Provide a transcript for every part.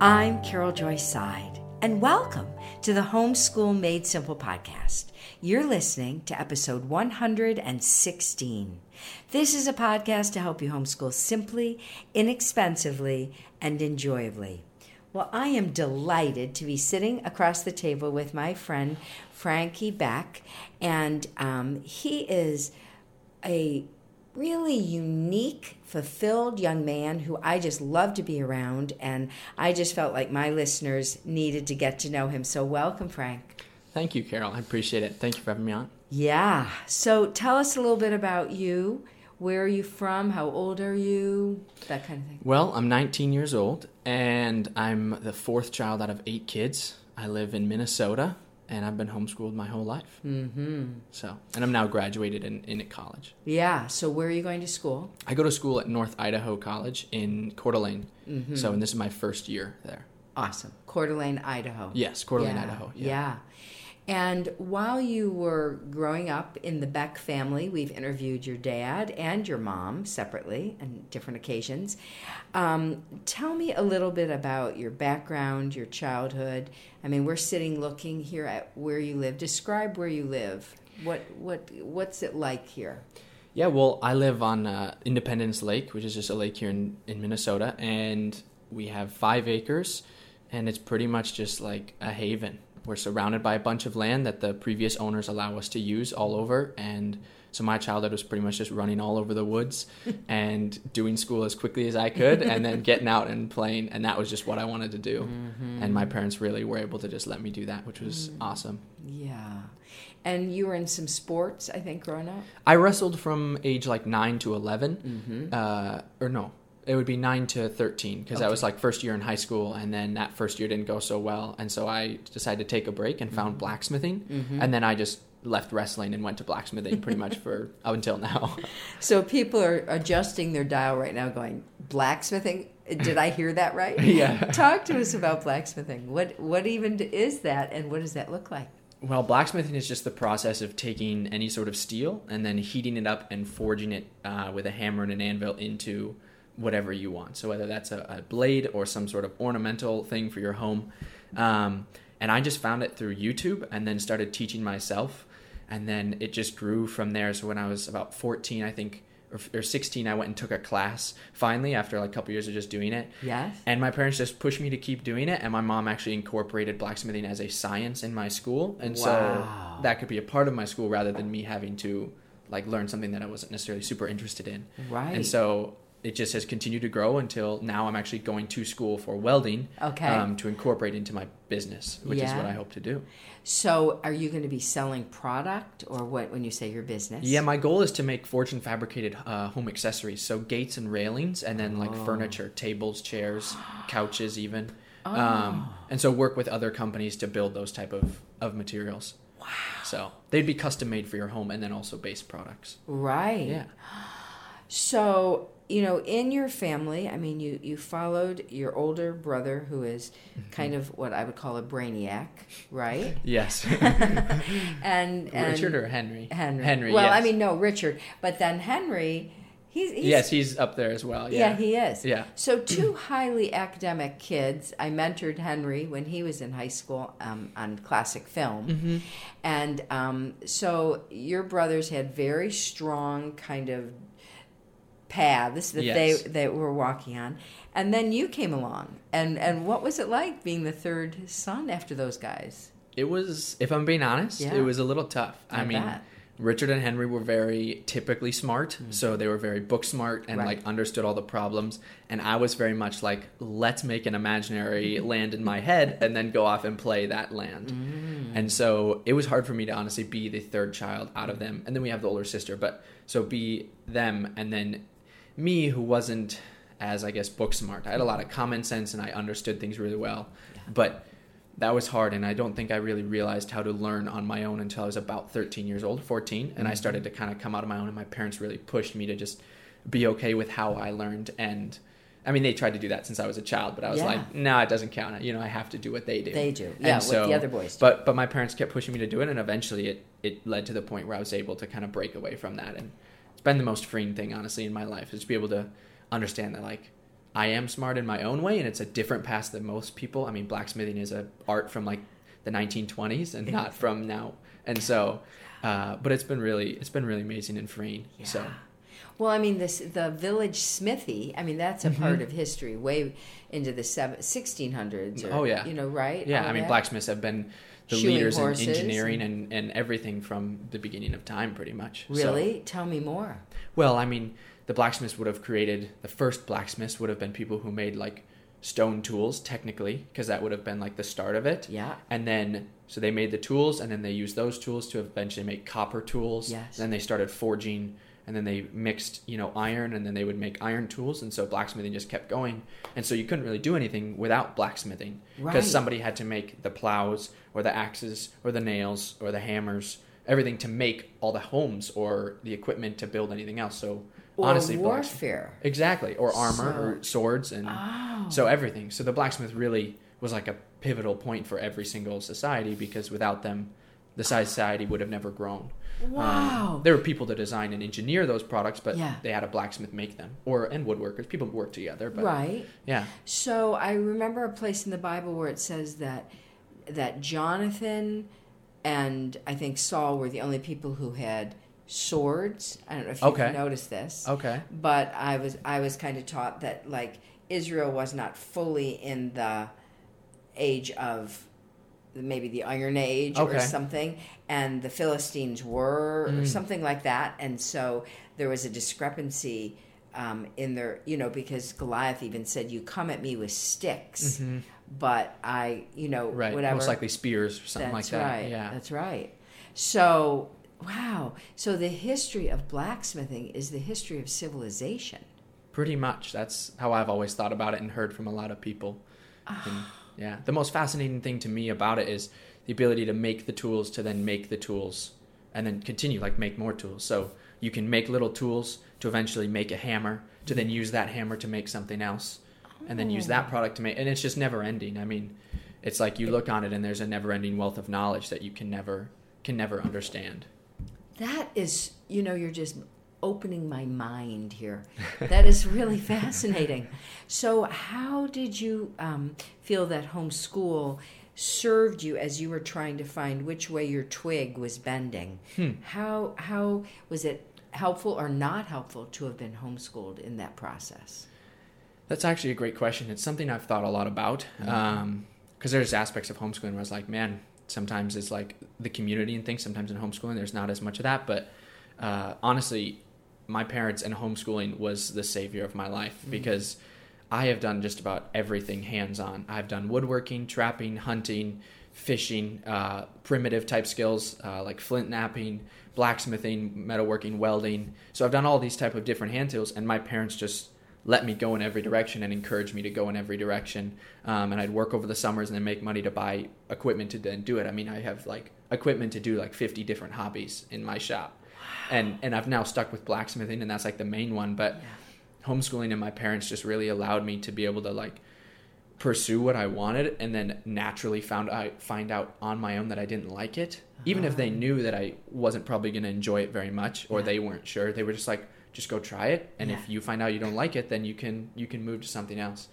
I'm Carol Joy Seid, and welcome to the Homeschool Made Simple podcast. You're listening to episode 116. This is a podcast to help you homeschool simply, inexpensively, and enjoyably. Well, I am delighted to be sitting across the table with my friend Frankie Beck, and um, he is a really unique, fulfilled young man who I just love to be around, and I just felt like my listeners needed to get to know him. So, welcome, Frank. Thank you, Carol. I appreciate it. Thank you for having me on. Yeah. So, tell us a little bit about you. Where are you from? How old are you? That kind of thing. Well, I'm 19 years old, and I'm the fourth child out of eight kids. I live in Minnesota, and I've been homeschooled my whole life. Mm-hmm. So, and I'm now graduated in, in college. Yeah. So, where are you going to school? I go to school at North Idaho College in Coeur d'Alene. Mm-hmm. So, and this is my first year there. Awesome. Coeur d'Alene, Idaho. Yes, Coeur d'Alene, yeah. Idaho. Yeah. And while you were growing up in the Beck family, we've interviewed your dad and your mom separately on different occasions. Um, tell me a little bit about your background, your childhood. I mean, we're sitting looking here at where you live. Describe where you live. What what what's it like here? Yeah, well, I live on uh, Independence Lake, which is just a lake here in, in Minnesota, and we have five acres, and it's pretty much just like a haven. We're surrounded by a bunch of land that the previous owners allow us to use all over, and so my childhood was pretty much just running all over the woods and doing school as quickly as I could, and then getting out and playing, and that was just what I wanted to do. Mm-hmm. And my parents really were able to just let me do that, which was Mm. awesome. Yeah. And you were in some sports, I think, growing up? I wrestled from age like nine to 11 Mm-hmm. uh, or no, it would be nine to thirteen because that was like first year in high school, and then that first year didn't go so well, and so I decided to take a break and Mm-hmm. found blacksmithing, and then I just left wrestling and went to blacksmithing pretty much for up until now. So people are adjusting their dial right now, going blacksmithing. Did I hear that right? Yeah. Talk to us about blacksmithing. What what even is that, and what does that look like? Well, blacksmithing is just the process of taking any sort of steel and then heating it up and forging it uh, with a hammer and an anvil into whatever you want. So whether that's a, a blade or some sort of ornamental thing for your home. Um, and I just found it through YouTube and then started teaching myself. And then it just grew from there. So when I was about 14, I think, or, or 16, I went and took a class finally after like a couple years of just doing it. Yes. And my parents just pushed me to keep doing it, and my mom actually incorporated blacksmithing as a science in my school, and Wow. so that could be a part of my school rather than me having to like learn something that I wasn't necessarily super interested in. Right. And so it just has continued to grow until now I'm actually going to school for welding Okay. um, to incorporate into my business, which is what I hope to do. So are you going to be selling product, or what? When you say your business? Yeah, my goal is to make fortune fabricated uh, home accessories, so gates and railings, and then like Oh. furniture, tables, chairs, couches, even. Oh. Um, and so work with other companies to build those type of, of materials. Wow. So they'd be custom made for your home, and then also base products. Right. Yeah. So you know, in your family, I mean, you you followed your older brother, who is Mm-hmm. kind of what I would call a brainiac, right? Yes. and, and Richard or Henry? Henry. Henry. Well, I mean, no, Richard. But then Henry, he's, he's yes, he's up there as well. yeah. Yeah. he is. Yeah. So two highly academic kids. I mentored Henry when he was in high school um, on classic film, Mm-hmm. and um, so your brothers had very strong kind of paths that Yes. they they were walking on. And then you came along, and and what was it like being the third son after those guys? It was, if I'm being honest, Yeah. it was a little tough. I, I mean, bet. Richard and Henry were very typically smart, so they were very book smart and Mm-hmm. Right. like understood all the problems. And I was very much like, let's make an imaginary land in my head and then go off and play that land. Mm. And so it was hard for me to honestly be the third child out of them. And then we have the older sister, but so be them and then me who wasn't as I guess book smart. I had a lot of common sense and I understood things really well. But that was hard and I don't think I really realized how to learn on my own until I was about 13 years old, 14, and I mm-hmm. started to kind of come out of my own and my parents really pushed me to just be okay with how I learned and I mean, they tried to do that since I was a child, but I was Yeah. like, no, it doesn't count. You know, I have to do what they do. They do. Yeah, what the other boys do. But but my parents kept pushing me to do it, and eventually it it led to the point where I was able to kind of break away from that, and been the most freeing thing, honestly, in my life, is to be able to understand that like I am smart in my own way, and it's a different path than most people. I mean, blacksmithing is a art from like the 1920s and not from now, and so. Uh, but it's been really it's been really amazing and freeing. Yeah. So Well, I mean, this the village smithy. I mean, that's a Mm-hmm. part of history, way into the seven, 1600s. Or, Oh, yeah. you know, right? yeah, All I mean that? blacksmiths have been the Shoeing leaders in engineering and, and everything from the beginning of time, pretty much. So- Really? Tell me more. Well, I mean, the blacksmiths would have created the first blacksmiths would have been people who made like stone tools, technically, because that would have been like the start of it. Yeah. And then, so they made the tools, and then they used those tools to eventually make copper tools. Yes. Then they started forging, and then they mixed, you know, iron, and then they would make iron tools, and so blacksmithing just kept going. And so you couldn't really do anything without blacksmithing because Right. somebody had to make the plows or the axes or the nails or the hammers, everything to make all the homes or the equipment to build anything else. So Or honestly, blacksmith- warfare. Exactly, or armor So- or swords and Oh. so everything. So the blacksmith really was like a pivotal point for every single society because without them, the society would have never grown. Um, Wow. there were people to design and engineer those products, but Yeah. they had a blacksmith make them, or and woodworkers. People work together, but right. yeah, So I remember a place in the Bible where it says that that Jonathan and I think Saul were the only people who had swords. I don't know if you've Okay. noticed this. okay, but I was I was kind of taught that like Israel was not fully in the age of maybe the Iron Age or something, and the Philistines were or Mm. something like that, and so there was a discrepancy. Um, in their, you know, because Goliath even said, "You come at me with sticks, Mhm. but I, you know, right, whatever." most likely spears or something That's like that. right. Yeah, That's right. So, wow. So the history of blacksmithing is the history of civilization. pretty much. That's how I've always thought about it and heard from a lot of people. Ah. Yeah, the most fascinating thing to me about it is the ability to make the tools to then make the tools and then continue like make more tools. So you can make little tools to eventually make a hammer to then use that hammer to make something else and then use Oh. that product to make and it's just never ending. I mean, it's like you look on it and there's a never ending wealth of knowledge that you can never can never understand. That is, you know, you're just opening my mind here. That is really fascinating. So, how did you um, feel that homeschool served you as you were trying to find which way your twig was bending? Hmm. How how was it helpful or not helpful to have been homeschooled in that process? That's actually a great question. It's something I've thought a lot about. Because there's aspects of homeschooling where I was like, man, sometimes it's like the community and things. Sometimes in homeschooling, there's not as much of that. But uh, honestly, my parents and homeschooling was the savior of my life because I have done just about everything hands on. I've done woodworking, trapping, hunting, fishing, uh, primitive type skills uh, like flint knapping, blacksmithing, metalworking, welding. So I've done all these type of different hand tools, and my parents just let me go in every direction and encourage me to go in every direction. Um, and I'd work over the summers and then make money to buy equipment to then do it. I mean, I have like equipment to do like 50 different hobbies in my shop. And, and I've now stuck with blacksmithing and that's like the main one. But homeschooling and my parents just really allowed me to be able to like pursue what I wanted and then naturally found I find out on my own that I didn't like it. Even if they ah. knew that I wasn't probably going to enjoy it very much or Yeah. they weren't sure, they were just like just go try it and Yeah. if you find out you don't like it then you can you can move to something else.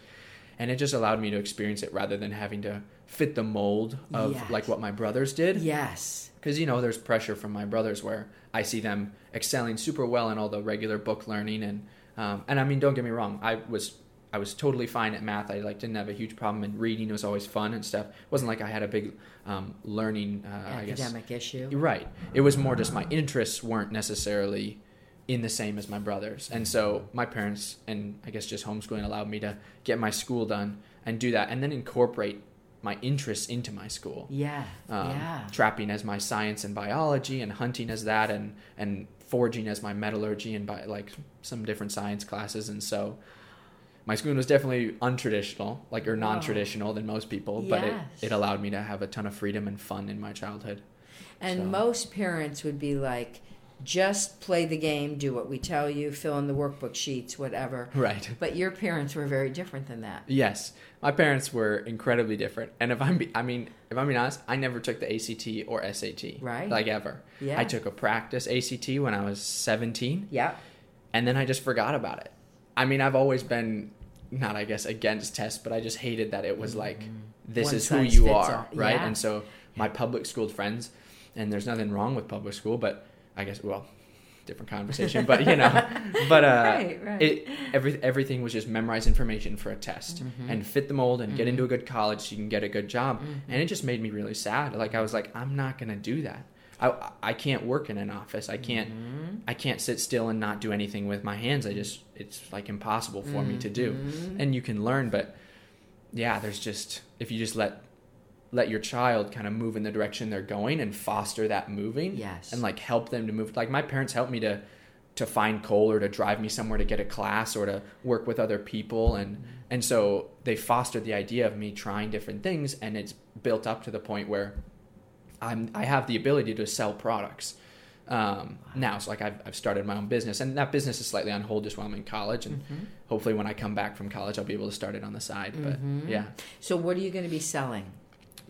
And it just allowed me to experience it rather than having to fit the mold of Yes. like what my brothers did Yes. because you know there's pressure from my brothers where I see them excelling super well in all the regular book learning and um, and I mean don't get me wrong I was I was totally fine at math I like didn't have a huge problem and reading it was always fun and stuff it wasn't like I had a big um, learning uh, I guess Academic issue. you're right it was more just my interests weren't necessarily in the same as my brothers and so my parents and I guess just homeschooling allowed me to get my school done and do that and then incorporate my interests into my school. Yeah. um, yeah. trapping as my science and biology and hunting as that and and forging as my metallurgy and by like some different science classes. And so my schooling was definitely untraditional like or non-traditional than most people but it, it allowed me to have a ton of freedom and fun in my childhood. And So- most parents would be like, just play the game, do what we tell you, fill in the workbook sheets, whatever. right But your parents were very different than that. yes my parents were incredibly different and if i'm be, i mean if i'm being honest i never took the act or sat Right. like ever Yeah. i took a practice act when i was 17 Yeah. and then I just forgot about it. I mean, I've always been not I guess against tests, but I just hated that it was like mm-hmm. this One is who you are, all. right? Yeah. And so my public school friends, and there's nothing wrong with public school, but I guess well, different conversation, but you know, but uh, Right, right. it every everything was just memorize information for a test Mm-hmm. and fit the mold and get into a good college so you can get a good job, and it just made me really sad. Like I was like, I'm not gonna do that. I, I can't work in an office. I can't Mm-hmm. I can't sit still and not do anything with my hands. I just it's like impossible for me to do. Mm-hmm. And you can learn, but yeah, there's just if you just let let your child kind of move in the direction they're going and foster that moving Yes. and like help them to move like my parents helped me to to find coal or to drive me somewhere to get a class or to work with other people and and so they fostered the idea of me trying different things and it's built up to the point where I'm I have the ability to sell products um, now. So like I've, I've started my own business, and that business is slightly on hold just while I'm in college, and Mm-hmm. hopefully when I come back from college, I'll be able to start it on the side. But yeah, So, what are you going to be selling,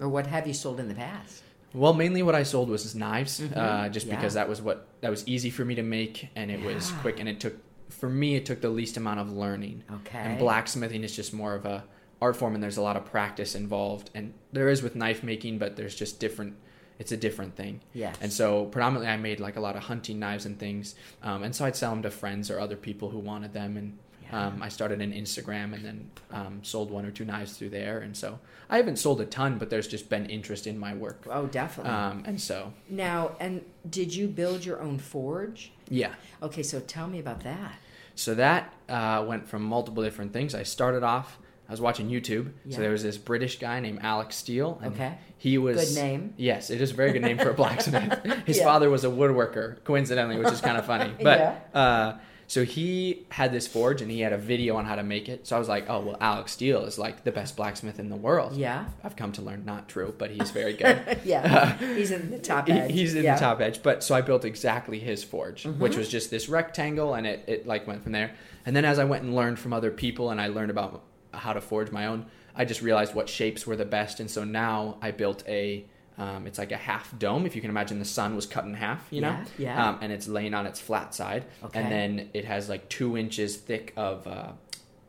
or what have you sold in the past? well, mainly what I sold was knives, uh, just Yeah. because that was what that was easy for me to make, and it was quick, and it took for me it took the least amount of learning. Okay. And blacksmithing is just more of a art form, and there's a lot of practice involved, and there is with knife making, but there's just different. It's a different thing. Yeah. And so predominantly I made like a lot of hunting knives and things. Um, and so I'd sell them to friends or other people who wanted them. And Yeah. Um, I started an Instagram and then um, sold one or two knives through there. And so I haven't sold a ton, but there's just been interest in my work. Oh, definitely. Um, and so, now, and did you build your own forge? yeah. Okay, so tell me about that. So that uh, went from multiple different things. I started off, I was watching YouTube. Yeah. So there was this British guy named Alex Steele. and Okay. He was. Good name. Yes, it is a very good name for a blacksmith. His Yeah. father was a woodworker, coincidentally, which is kind of funny. But uh, so he had this forge and he had a video on how to make it. So I was like, oh, well, Alex Steele is like the best blacksmith in the world. Yeah. I've come to learn not true, but he's very good. yeah, he's in the top edge. he's in Yeah. the top edge. But so I built exactly his forge, Mm-hmm. which was just this rectangle, and it, it like went from there. And then as I went and learned from other people, and I learned about how to forge my own, I just realized what shapes were the best. And so now I built a. Um, it's like a half dome. If you can imagine, the sun was cut in half, you know, Yeah, yeah. Um, and it's laying on its flat side, Okay. and then it has like two inches thick of uh,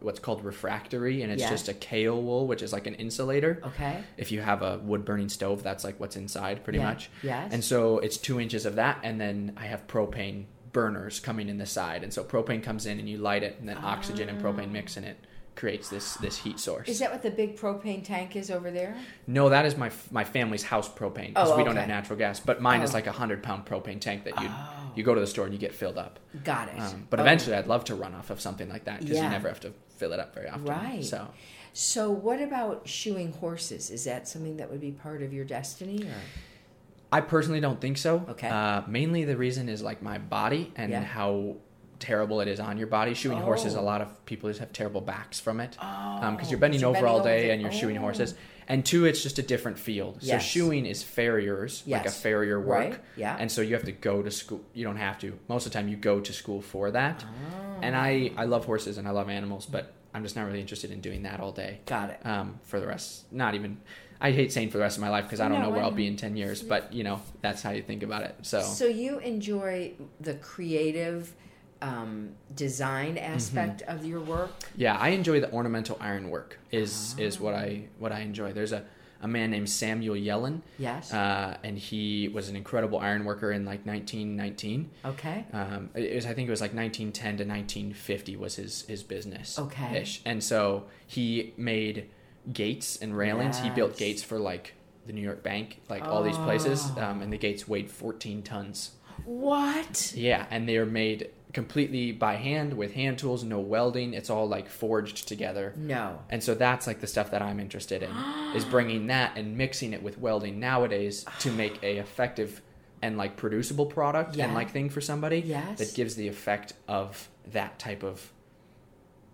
what's called refractory, and it's Yeah. just a kaowool, which is like an insulator. Okay. If you have a wood burning stove, that's like what's inside, pretty Yeah. much. Yes. And so it's two inches of that, and then I have propane burners coming in the side, and so propane comes in and you light it, and then oxygen and propane mix, in it creates this this heat source. Is that what the big propane tank is over there? no, that is my my family's house propane because Oh, we don't have natural gas, but mine is Oh. like a hundred pound propane tank that you Oh. you go to the store and you get filled up. Got it. Um, but Oh. eventually, I'd love to run off of something like that because Yeah. you never have to fill it up very often. Right. So. So, what about shoeing horses? Is that something that would be part of your destiny? Or? I personally don't think so. Okay. Uh, mainly the reason is like my body and Yeah. how terrible it is on your body. Shoeing horses, Oh. a lot of people just have terrible backs from it. Oh, because you're bending you're over bending all day over. and you're shoeing Oh. horses. And two, it's just a different field. Yes. So shoeing is farriers, like a farrier work. Right, yeah. And so you have to go to school. You don't have to. Most of the time, you go to school for that. Oh. And I, I love horses and I love animals, but I'm just not really interested in doing that all day. Got it. Um, for the rest, not even. I hate saying for the rest of my life because I don't No, know where I I'll be in ten years. But you know, that's how you think about it. So, So you enjoy the creative um, design aspect of your work? yeah, I enjoy the ornamental ironwork. Is is what I what I enjoy. There's a a man named Samuel Yellin. Yes. Uh, and he was an incredible iron worker in like 1919. okay. Um, it was, I think it was like 1910 to 1950 was his his business. Okay. Ish. And so he made gates and railings. He built gates for like the New York Bank, like all these places, Oh. um, and the gates weighed 14 tons. What? Yeah, and they are made completely by hand with hand tools, no welding. It's all like forged together. No. And so that's like the stuff that I'm interested in is bringing that and mixing it with welding nowadays to make a effective and like producible product Yeah. and like thing for somebody Yes. that gives the effect of that type of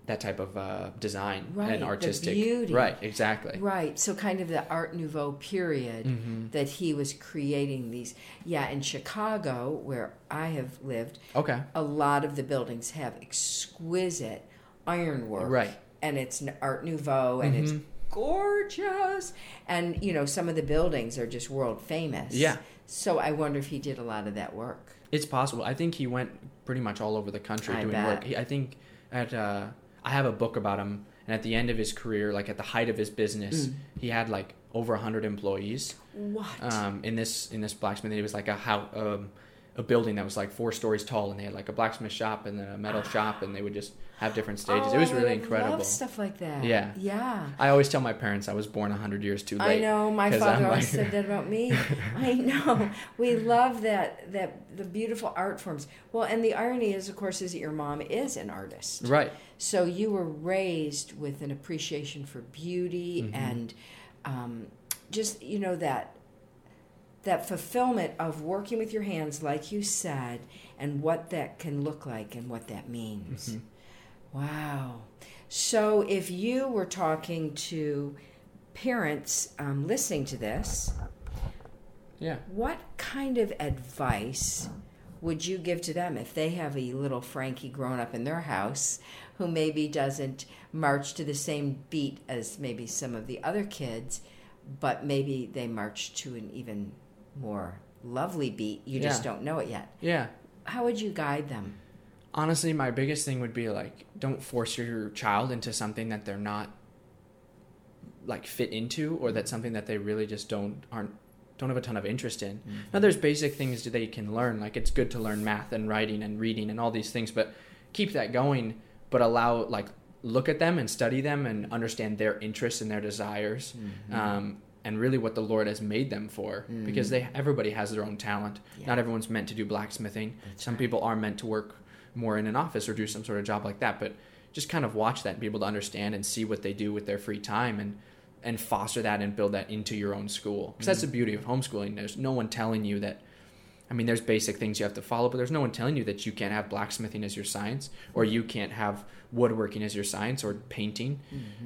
that type of uh, design Right, and artistic beauty. right exactly Right. So kind of the Art Nouveau period Mm-hmm. that he was creating these. Yeah, in Chicago, where I have lived, okay a lot of the buildings have exquisite ironwork. Right. And it's n- Art Nouveau and it's Mhm. gorgeous. And, you know, some of the buildings are just world famous. Yeah. So I wonder if he did a lot of that work. It's possible. I think he went pretty much all over the country I doing bet. work. He, I think at uh, I have a book about him, And at the end of his career, like at the height of his business, he had like over 100 employees What? um, in this in this blacksmith. It was like a how um, a building that was like four stories tall, and they had like a blacksmith shop and then a metal shop, and they would just have different stages. Oh, it was I really incredible. Stuff like that. Yeah. Yeah. I always tell my parents I was born 100 years too late. I know my father I'm always like- said that about me. I know. We love that that the beautiful art forms. Well, and the irony is, of course, is that your mom is an artist. Right. So you were raised with an appreciation for beauty Mm-hmm. and um, just you know that that fulfillment of working with your hands, like you said, and what that can look like and what that means. Mm-hmm. Wow. So if you were talking to parents um, listening to this, Yeah. what kind of advice would you give to them if they have a little Frankie grown up in their house who maybe doesn't march to the same beat as maybe some of the other kids, but maybe they march to an even more lovely beat? You just don't know it yet. Yeah. How would you guide them? Honestly, my biggest thing would be like, don't force your child into something that they're not like fit into, or that's something that they really just don't aren't don't have a ton of interest in. Now, there's basic things that they can learn. Like it's good to learn math and writing and reading and all these things, but keep that going. But allow like look at them and study them and understand their interests and their desires. Um, and really what the Lord has made them for, mm. because they everybody has their own talent. Yeah. Not everyone's meant to do blacksmithing. Some people are meant to work more in an office or do some sort of job like that. But just kind of watch that and be able to understand and see what they do with their free time and and foster that and build that into your own school. Because that's mm. the beauty of homeschooling. There's no one telling you that. I mean, there's basic things you have to follow, but there's no one telling you that you can't have blacksmithing as your science, or you can't have woodworking as your science, or painting.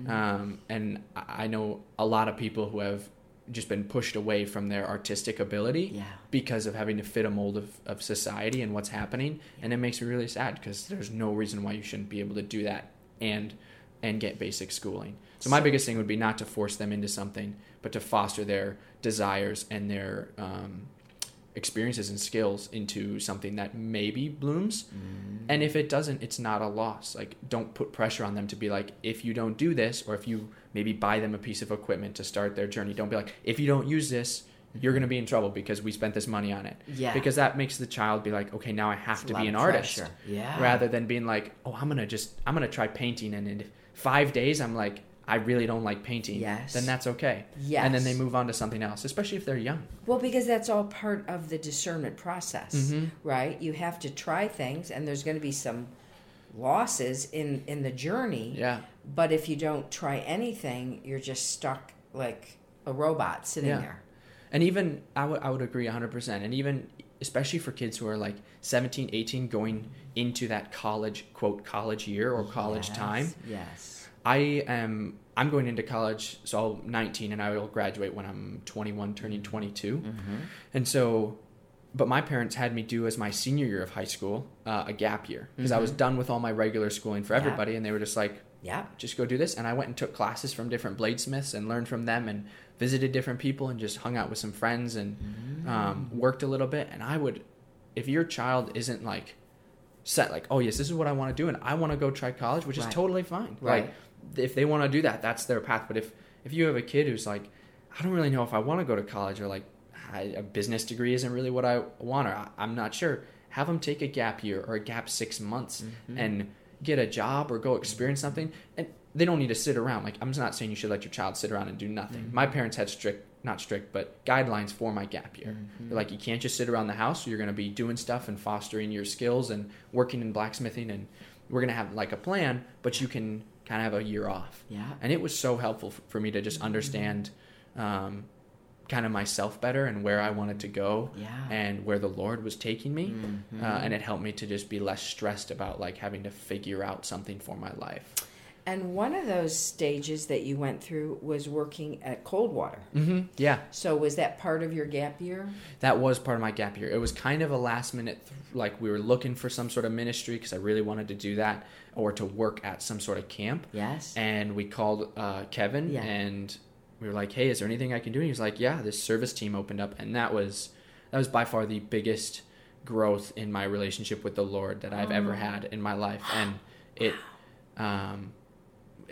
Um, and I know a lot of people who have just been pushed away from their artistic ability Yeah. because of having to fit a mold of, of society and what's happening and it makes me really sad because there's no reason why you shouldn't be able to do that and and get basic schooling so my So- biggest thing would be not to force them into something but to foster their desires and their um, experiences and skills into something that maybe blooms mm. and if it doesn't it's not a loss like don't put pressure on them to be like if you don't do this or if you maybe buy them a piece of equipment to start their journey don't be like if you don't use this you're going to be in trouble because we spent this money on it Yeah. because that makes the child be like okay now i have It's to be an artist pressure. Yeah. rather than being like oh i'm going to just i'm going to try painting and in five days i'm like i really don't like painting Yes. then that's okay Yes. and then they move on to something else especially if they're young Well, because that's all part of the discernment process, Mhm. right? You have to try things, and there's going to be some losses in in the journey. yeah But if you don't try anything, you're just stuck like a robot sitting Yeah. there. And even I would I would agree 100%. And even especially for kids who are like 17, 18 going into that college quote college year or college Yes, time. Yes. I am I'm going into college so I'm 19 and I will graduate when I'm 21 turning 22. Mm-hmm. And so but my parents had me do as my senior year of high school uh, a gap year because I was done with all my regular schooling for Mm-hmm. Yeah. everybody and they were just like Yeah. just go do this. And I went and took classes from different bladesmiths and learned from them and visited different people and just hung out with some friends and um, worked a little bit. And I would, if your child isn't like set, like, oh, yes, this is what I want to do and I want to go try college, which Right. is totally fine. Right. Like, if they want to do that, that's their path. But if, if you have a kid who's like, I don't really know if I want to go to college or like I, a business degree isn't really what I want or I, I'm not sure, have them take a gap year or a gap six months mm-hmm. and get a job or go experience mm-hmm. something. And they don't need to sit around. Like I'm just not saying you should let your child sit around and do nothing. Mm-hmm. My parents had strict, not strict, but guidelines for my gap year. They're like, you can't just sit around the house. You're going to be doing stuff and fostering your skills and working in blacksmithing. And we're going to have like a plan, but you can kind of have a year off. Yeah. And it was so helpful f- for me to just understand um, kind of myself better and where I wanted to go Yeah. and where the Lord was taking me. Mhm. Uh, and it helped me to just be less stressed about like having to figure out something for my life. And one of those stages that you went through was working at Coldwater. Mm-hmm. Yeah, So was that part of your gap year? that was part of my gap year. It was kind of a last minute, th- like we were looking for some sort of ministry because I really wanted to do that or to work at some sort of camp. Yes. And we called uh, Kevin Yeah. and we were like, "Hey, is there anything I can do?" And he was like, "Yeah, this service team opened up," and that was that was by far the biggest growth in my relationship with the Lord that I've ever Oh. had in my life, and it um,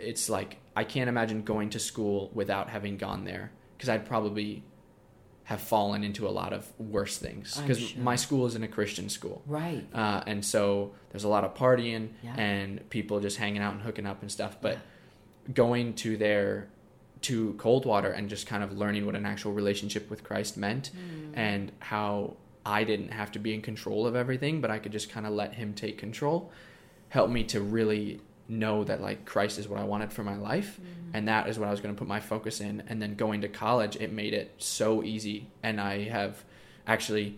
it's like I can't imagine going to school without having gone there because I'd probably have fallen into a lot of worse things because sure. my school isn't a Christian school. Right. Uh, and so there's a lot of partying Yeah. and people just hanging out and hooking up and stuff. But going to their to Coldwater and just kind of learning what an actual relationship with Christ meant Hmm. and how I didn't have to be in control of everything, but I could just kind of let him take control, helped me to really know that like Christ is what I wanted for my life and that is what I was going to put my focus in and then going to college it made it so easy and I have actually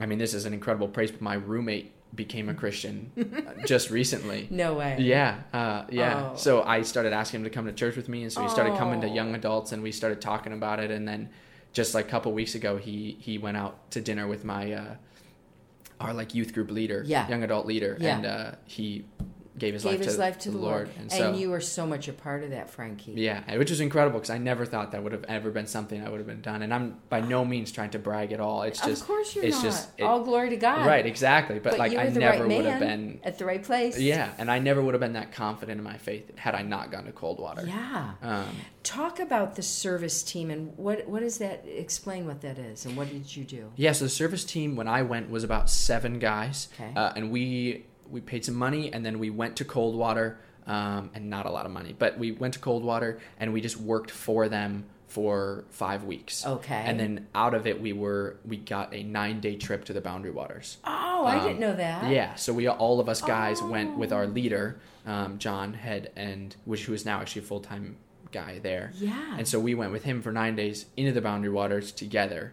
I mean this is an incredible praise but my roommate became a Christian uh, just recently No way. yeah, uh, yeah. Oh. So I started asking him to come to church with me, and so he started coming to Oh. young adults, and we started talking about it. And then, just like a couple weeks ago, he he went out to dinner with my uh, our like youth group leader, Yeah. young adult leader, Yeah. and uh, he gave his, Gave life, his to, life to the Lord. and And, so you were so much a part of that, Frankie. yeah, which was incredible because I never thought that would have ever been something I would have been done, and I'm by no means trying to brag at all. It's just of course you're it's not. just it- All glory to God. right, exactly. But, like I never right would have been at the right place. yeah, and I never would have been that confident in my faith had I not gone to Coldwater. Yeah. Um, Talk about the service team and what what is that? Explain what that is and what did you do? Yeah, so the service team when I went was about seven guys, Okay. uh, and we we paid some money, and then we went to Coldwater, um, and not a lot of money, but we went to Coldwater, and we just worked for them for five weeks. Okay. and then out of it, we were we got a nine day trip to the Boundary Waters. Oh, I Um, didn't know that. Yeah, so we all of us guys went with Oh. our leader, um, John Head, and which who is now actually a full time guy there. Yeah. And so we went with him for nine days into the Boundary Waters together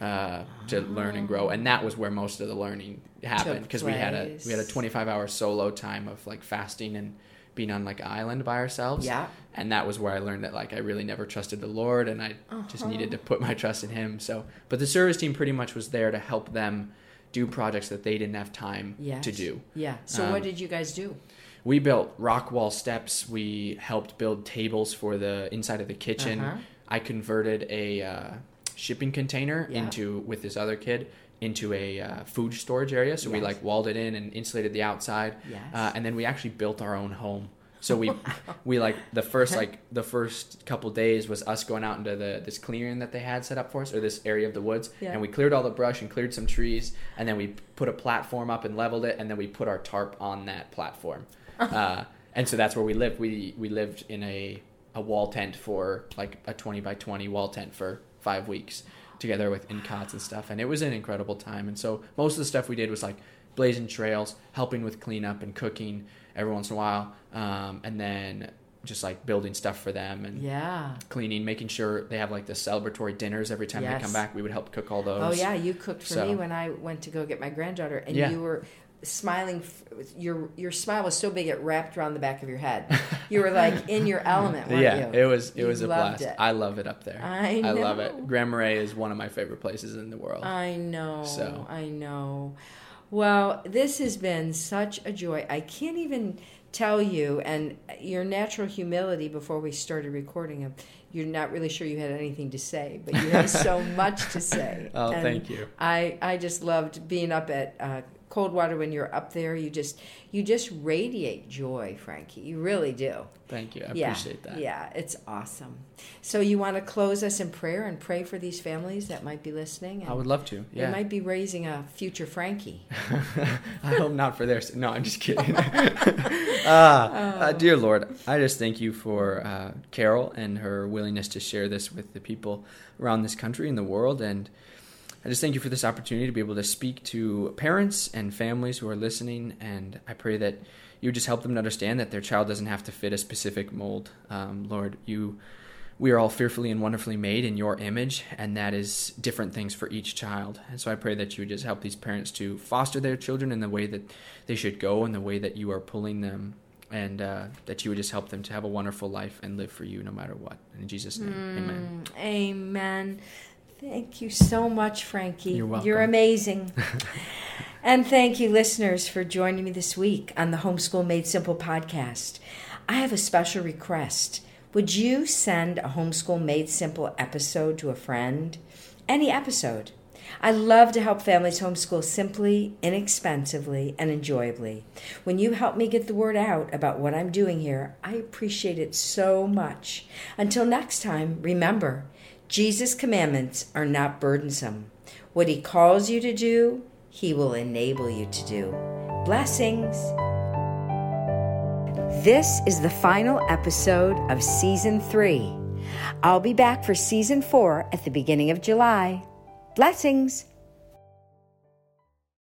uh, to learn and grow, and that was where most of the learning happened because we had a we had a 25 hour solo time of like fasting and being on like an island by ourselves. Yeah. And that was where I learned that like I really never trusted the Lord, and I just Uh-huh. needed to put my trust in Him. So, but the service team pretty much was there to help them do projects that they didn't have time Yes. to do. Yeah. So Um, what did you guys do? We built rock wall steps. We helped build tables for the inside of the kitchen. Uh-huh. I converted a uh, shipping container Yeah. into with this other kid into a uh, food storage area. So we like walled it in and insulated the outside. Yes. Uh, and then we actually built our own home. So we we like the first like the first couple days was us going out into the this clearing that they had set up for us or this area of the woods Yeah. and we cleared all the brush and cleared some trees and then we put a platform up and leveled it and then we put our tarp on that platform. uh, and so that's where we lived. We we lived in a a wall tent for like a 20 by 20 wall tent for 5 weeks together with in and stuff and it was an incredible time. And so most of the stuff we did was like blazing trails, helping with cleanup and cooking every once in a while, um, and then just like building stuff for them and Yeah. cleaning, making sure they have like the celebratory dinners every time they come back. We would help cook all those. Oh yeah, you cooked for So- me when I went to go get my granddaughter, and Yeah. you were smiling. Your your smile was so big it wrapped around the back of your head. You were like in your element, weren't yeah, you? it was it You was a blast. it. I love it up there. I know. I love it. Grand Marais is one of my favorite places in the world. I know. So. I know. Well, this has been such a joy. I can't even tell you, and your natural humility before we started recording him, you're not really sure you had anything to say, but you have so much to say. Oh, And thank you. I, I just loved being up at uh, Coldwater when you're up there. You just you just radiate joy, Frankie. You really do. Thank you. I yeah, appreciate that. Yeah, it's awesome. So you want to close us in prayer and pray for these families that might be listening. I would love to. They Yeah. might be raising a future Frankie. I hope not for their. No, I'm just kidding. Ah, uh, dear Lord, I just thank you for uh, Carol and her willingness to share this with the people around this country and the world. And I just thank you for this opportunity to be able to speak to parents and families who are listening. And I pray that you would just help them to understand that their child doesn't have to fit a specific mold. Um, Lord, you. We are all fearfully and wonderfully made in your image, and that is different things for each child. And so I pray that you would just help these parents to foster their children in the way that they should go and the way that you are pulling them, and uh, that you would just help them to have a wonderful life and live for you no matter what. In Jesus' name, amen. Mm, amen. Thank you so much, Frankie. You're welcome. You're amazing. and thank you, listeners, for joining me this week on the Homeschool Made Simple podcast. I have a special request. Would you send a Homeschool Made Simple episode to a friend? Any episode. I love to help families homeschool simply, inexpensively, and enjoyably. When you help me get the word out about what I'm doing here, I appreciate it so much. Until next time, remember Jesus' commandments are not burdensome. What he calls you to do, he will enable you to do. Blessings. This is the final episode of season three. I'll be back for season four at the beginning of July. Blessings.